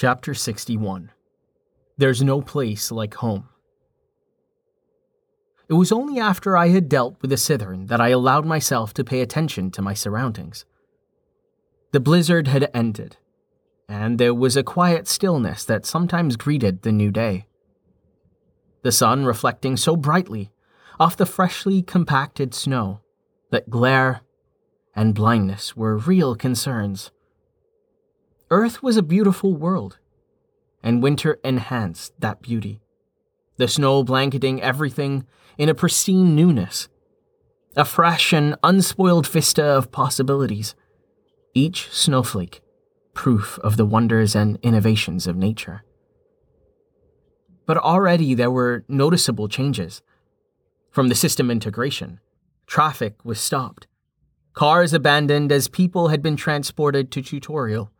Chapter 61 There's No Place Like Home. It was only after I had dealt with the Cithern that I allowed myself to pay attention to my surroundings. The blizzard had ended, and there was a quiet stillness that sometimes greeted the new day. The sun reflecting so brightly off the freshly compacted snow that glare and blindness were real concerns. Earth was a beautiful world, and winter enhanced that beauty, the snow blanketing everything in a pristine newness, a fresh and unspoiled vista of possibilities, each snowflake proof of the wonders and innovations of nature. But already there were noticeable changes. From the system integration, traffic was stopped, cars abandoned as people had been transported to tutorial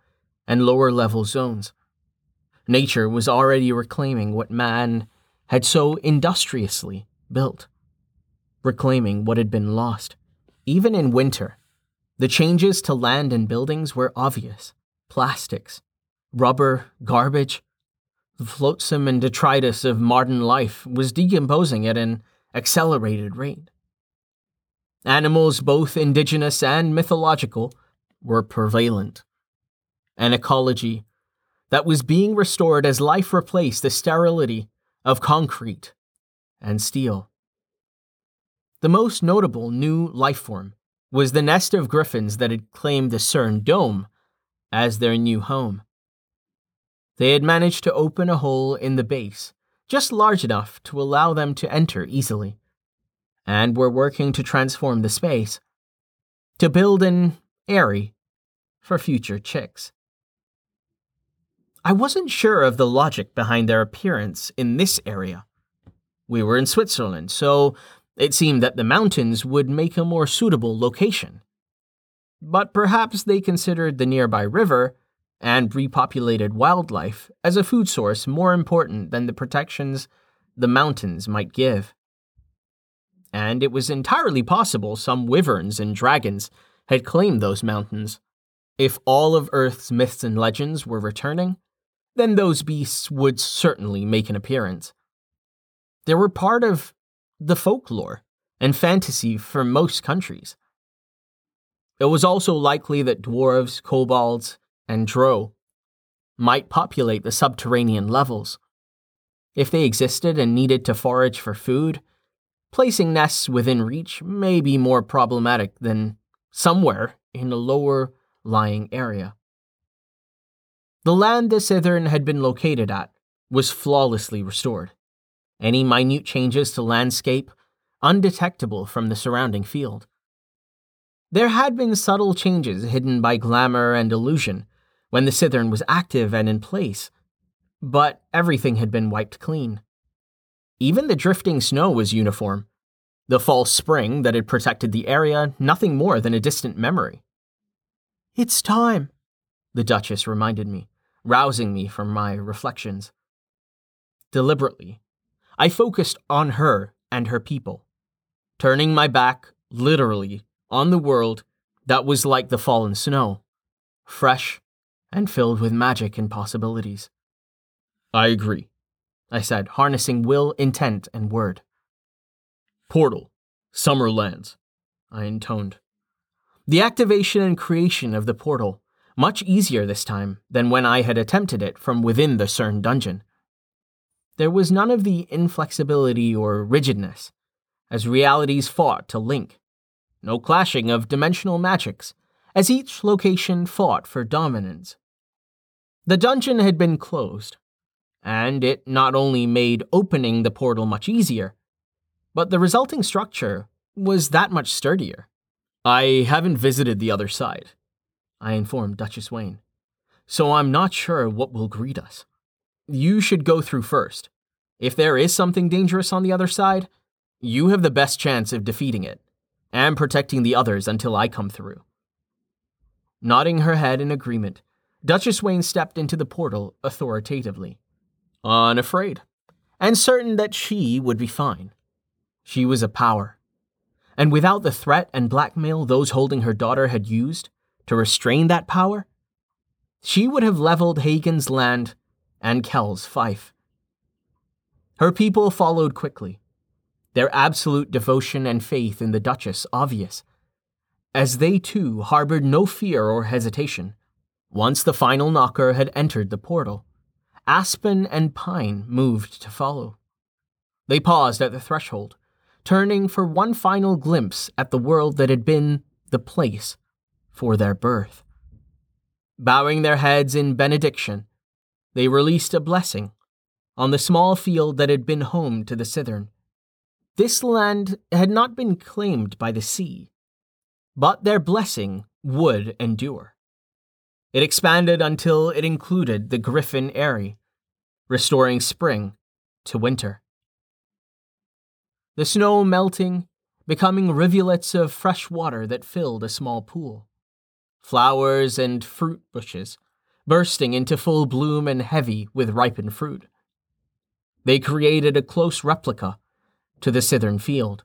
and lower level zones. Nature was already reclaiming what man had so industriously built, reclaiming what had been lost. Even in winter, the changes to land and buildings were obvious plastics, rubber, garbage. The flotsam and detritus of modern life was decomposing at an accelerated rate. Animals, both indigenous and mythological, were prevalent an ecology that was being restored as life replaced the sterility of concrete and steel. The most notable new life form was the nest of griffins that had claimed the CERN dome as their new home. They had managed to open a hole in the base, just large enough to allow them to enter easily, and were working to transform the space to build an eyrie for future chicks. I wasn't sure of the logic behind their appearance in this area. We were in Switzerland, so it seemed that the mountains would make a more suitable location. But perhaps they considered the nearby river and repopulated wildlife as a food source more important than the protections the mountains might give. And it was entirely possible some wyverns and dragons had claimed those mountains. If all of Earth's myths and legends were returning, then those beasts would certainly make an appearance. They were part of the folklore and fantasy for most countries. It was also likely that dwarves, kobolds, and drow might populate the subterranean levels. If they existed and needed to forage for food, placing nests within reach may be more problematic than somewhere in a lower lying area. The land the Cithern had been located at was flawlessly restored. Any minute changes to landscape undetectable from the surrounding field. There had been subtle changes hidden by glamour and illusion when the Cithern was active and in place, but everything had been wiped clean. Even the drifting snow was uniform. The false spring that had protected the area, nothing more than a distant memory. It's time, the Duchess reminded me, rousing me from my reflections. Deliberately, I focused on her and her people, turning my back, literally, on the world that was like the fallen snow, fresh and filled with magic and possibilities. I agree, I said, harnessing will, intent, and word. Portal, Summer Lands, I intoned. The activation and creation of the portal much easier this time than when I had attempted it from within the CERN dungeon. There was none of the inflexibility or rigidness, as realities fought to link. No clashing of dimensional magics, as each location fought for dominance. The dungeon had been closed, and it not only made opening the portal much easier, but the resulting structure was that much sturdier. I haven't visited the other side, I informed Duchess Wayne. So I'm not sure what will greet us. You should go through first. If there is something dangerous on the other side, you have the best chance of defeating it and protecting the others until I come through. Nodding her head in agreement, Duchess Wayne stepped into the portal authoritatively. Unafraid, and certain that she would be fine. She was a power. And without the threat and blackmail those holding her daughter had used, to restrain that power, she would have leveled Hagen's land and Kel's fief. Her people followed quickly, their absolute devotion and faith in the Duchess obvious, as they too harbored no fear or hesitation. Once the final knocker had entered the portal, Aspen and Pine moved to follow. They paused at the threshold, turning for one final glimpse at the world that had been the place for their birth. Bowing their heads in benediction, they released a blessing on the small field that had been home to the Cithern. This land had not been claimed by the sea, but their blessing would endure. It expanded until it included the Griffin Eyrie, restoring spring to winter. The snow melting, becoming rivulets of fresh water that filled a small pool. Flowers and fruit bushes, bursting into full bloom and heavy with ripened fruit. They created a close replica to the Cithern field,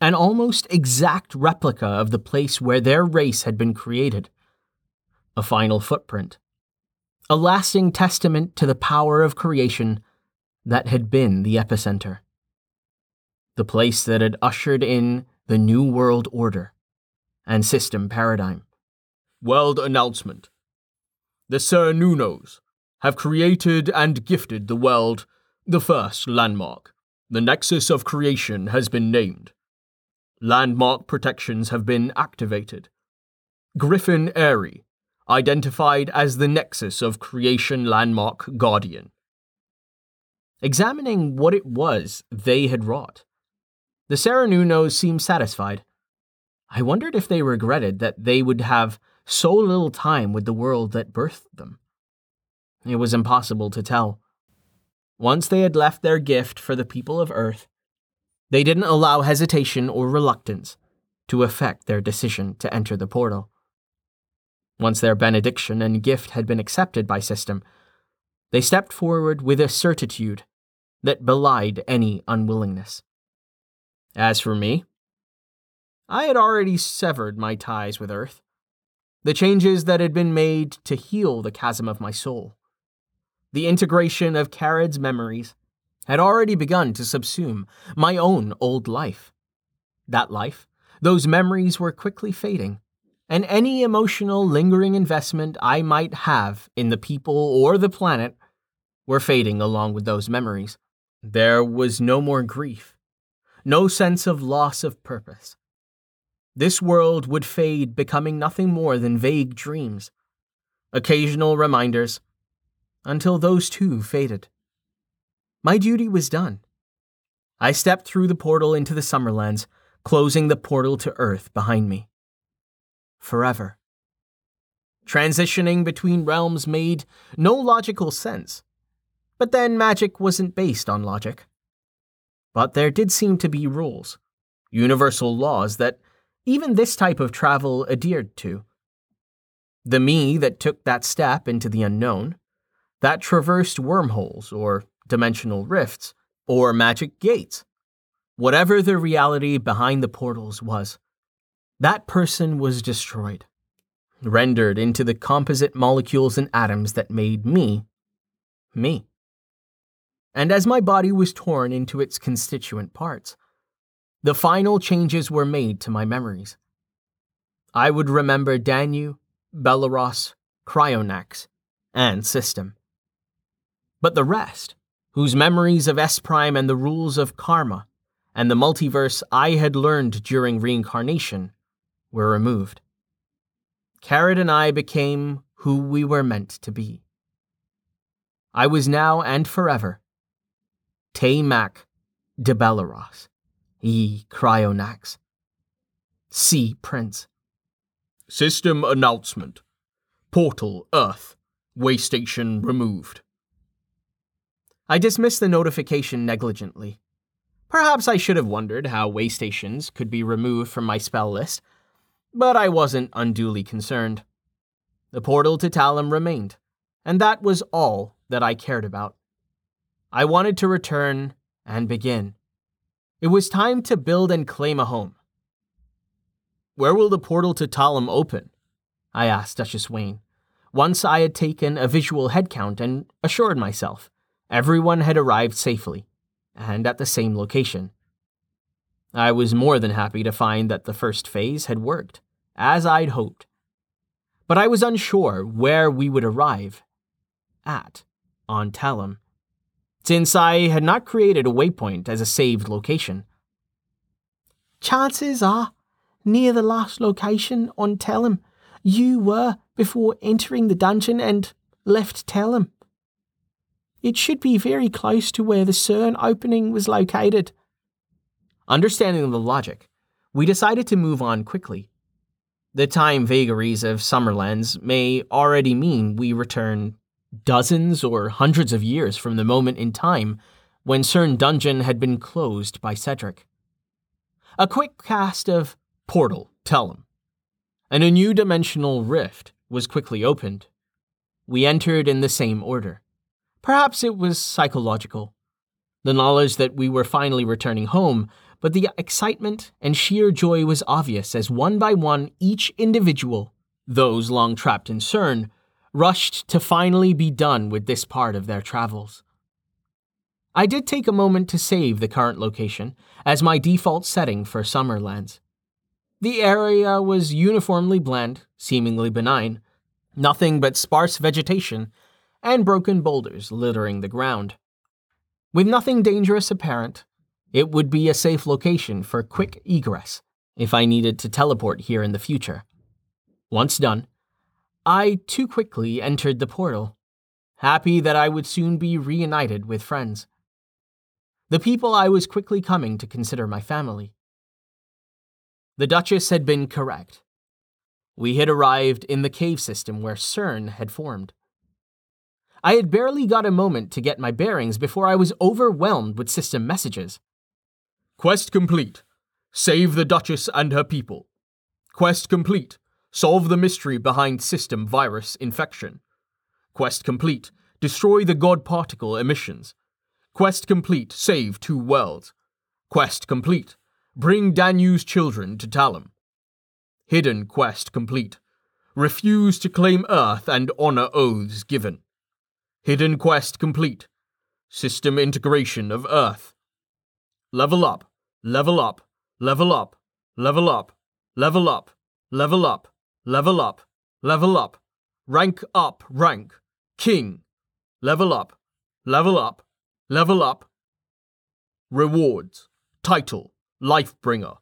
an almost exact replica of the place where their race had been created. A final footprint, a lasting testament to the power of creation that had been the epicenter. The place that had ushered in the New World Order and system paradigm. World announcement. The Cernunnos have created and gifted the world the first landmark. The Nexus of Creation has been named. Landmark protections have been activated. Griffin Eyrie, identified as the Nexus of Creation Landmark Guardian. Examining what it was they had wrought, the Cernunnos seemed satisfied. I wondered if they regretted that they would have so little time with the world that birthed them. It was impossible to tell. Once they had left their gift for the people of Earth, they didn't allow hesitation or reluctance to affect their decision to enter the portal. Once their benediction and gift had been accepted by System, they stepped forward with a certitude that belied any unwillingness. As for me, I had already severed my ties with Earth, the changes that had been made to heal the chasm of my soul the integration of Carad's memories had already begun to subsume my own old life. That life, those memories were quickly fading, and any emotional lingering investment I might have in the people or the planet were fading along with those memories. There was no more grief, no sense of loss of purpose. This world would fade, becoming nothing more than vague dreams, occasional reminders until those too faded. My duty was done. I stepped through the portal into the Summerlands, closing the portal to Earth behind me. Forever. Transitioning between realms made no logical sense. But then magic wasn't based on logic. But there did seem to be rules, universal laws that even this type of travel adhered to. The me that took that step into the unknown that traversed wormholes or dimensional rifts or magic gates. Whatever the reality behind the portals was, that person was destroyed, rendered into the composite molecules and atoms that made me, me. And as my body was torn into its constituent parts, the final changes were made to my memories. I would remember Danu, Belaros, Cryonax, and System. But the rest, whose memories of S Prime and the rules of karma and the multiverse I had learned during reincarnation, were removed. Carad and I became who we were meant to be. I was now and forever Te Mac de Belaros, E Cryonax, C Prince. System announcement. Portal Earth. Waystation removed. I dismissed the notification negligently. Perhaps I should have wondered how waystations could be removed from my spell list, but I wasn't unduly concerned. The portal to Talum remained, and that was all that I cared about. I wanted to return and begin. It was time to build and claim a home. Where will the portal to Talum open? I asked Duchess Wayne, once I had taken a visual head count and assured myself everyone had arrived safely and at the same location. I was more than happy to find that the first phase had worked, as I'd hoped. But I was unsure where we would arrive at on Talum, since I had not created a waypoint as a saved location. Chances are, near the last location on Talum, you were before entering the dungeon and left Talum. It should be very close to where the CERN opening was located. Understanding the logic, we decided to move on quickly. The time vagaries of Summerlands may already mean we return dozens or hundreds of years from the moment in time when CERN Dungeon had been closed by Cedric. A quick cast of Portal, Talum, and a new dimensional rift was quickly opened. We entered in the same order. Perhaps it was psychological. The knowledge that we were finally returning home, but the excitement and sheer joy was obvious as one by one each individual, those long trapped in CERN, rushed to finally be done with this part of their travels. I did take a moment to save the current location as my default setting for Summerlands. The area was uniformly bland, seemingly benign, nothing but sparse vegetation and broken boulders littering the ground. With nothing dangerous apparent, it would be a safe location for quick egress if I needed to teleport here in the future. Once done, I too quickly entered the portal, happy that I would soon be reunited with friends. The people I was quickly coming to consider my family. The Duchess had been correct. We had arrived in the cave system where CERN had formed. I had barely got a moment to get my bearings before I was overwhelmed with system messages. Quest complete. Save the Duchess and her people. Quest complete. Solve the mystery behind system virus infection. Quest complete. Destroy the God particle emissions. Quest complete. Save two worlds. Quest complete. Bring Danu's children to Talum. Hidden quest complete. Refuse to claim Earth and honor oaths given. Hidden quest complete. System integration of Earth. Level up, level up, level up, level up, level up, level up, level up, level up, rank up, rank, king, level up, level up, level up. Rewards, title, Lifebringer.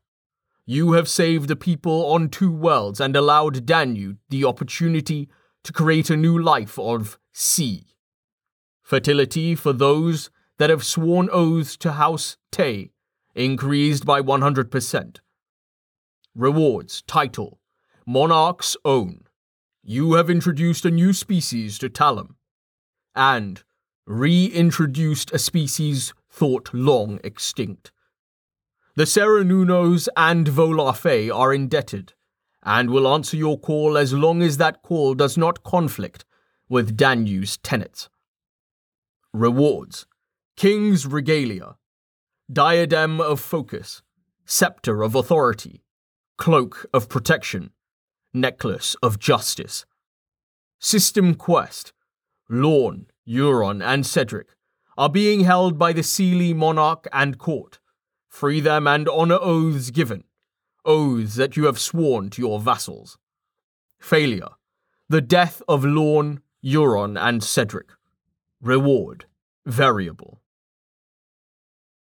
You have saved the people on two worlds and allowed Danu the opportunity to create a new life of C. Fertility for those that have sworn oaths to House Tay. Increased by 100%. Rewards, title, Monarch's Own. You have introduced a new species to Talum, and reintroduced a species thought long extinct. The Cernunnos and Volafe are indebted, and will answer your call as long as that call does not conflict with Danu's tenets. Rewards King's Regalia, Diadem of Focus, Scepter of Authority, Cloak of Protection, Necklace of Justice. System Quest Lorn, Euron, and Cedric are being held by the Seelie Monarch and Court Free them and honor oaths given, oaths that you have sworn to your vassals. Failure. The death of Lorn, Euron, and Cedric. Reward. Variable.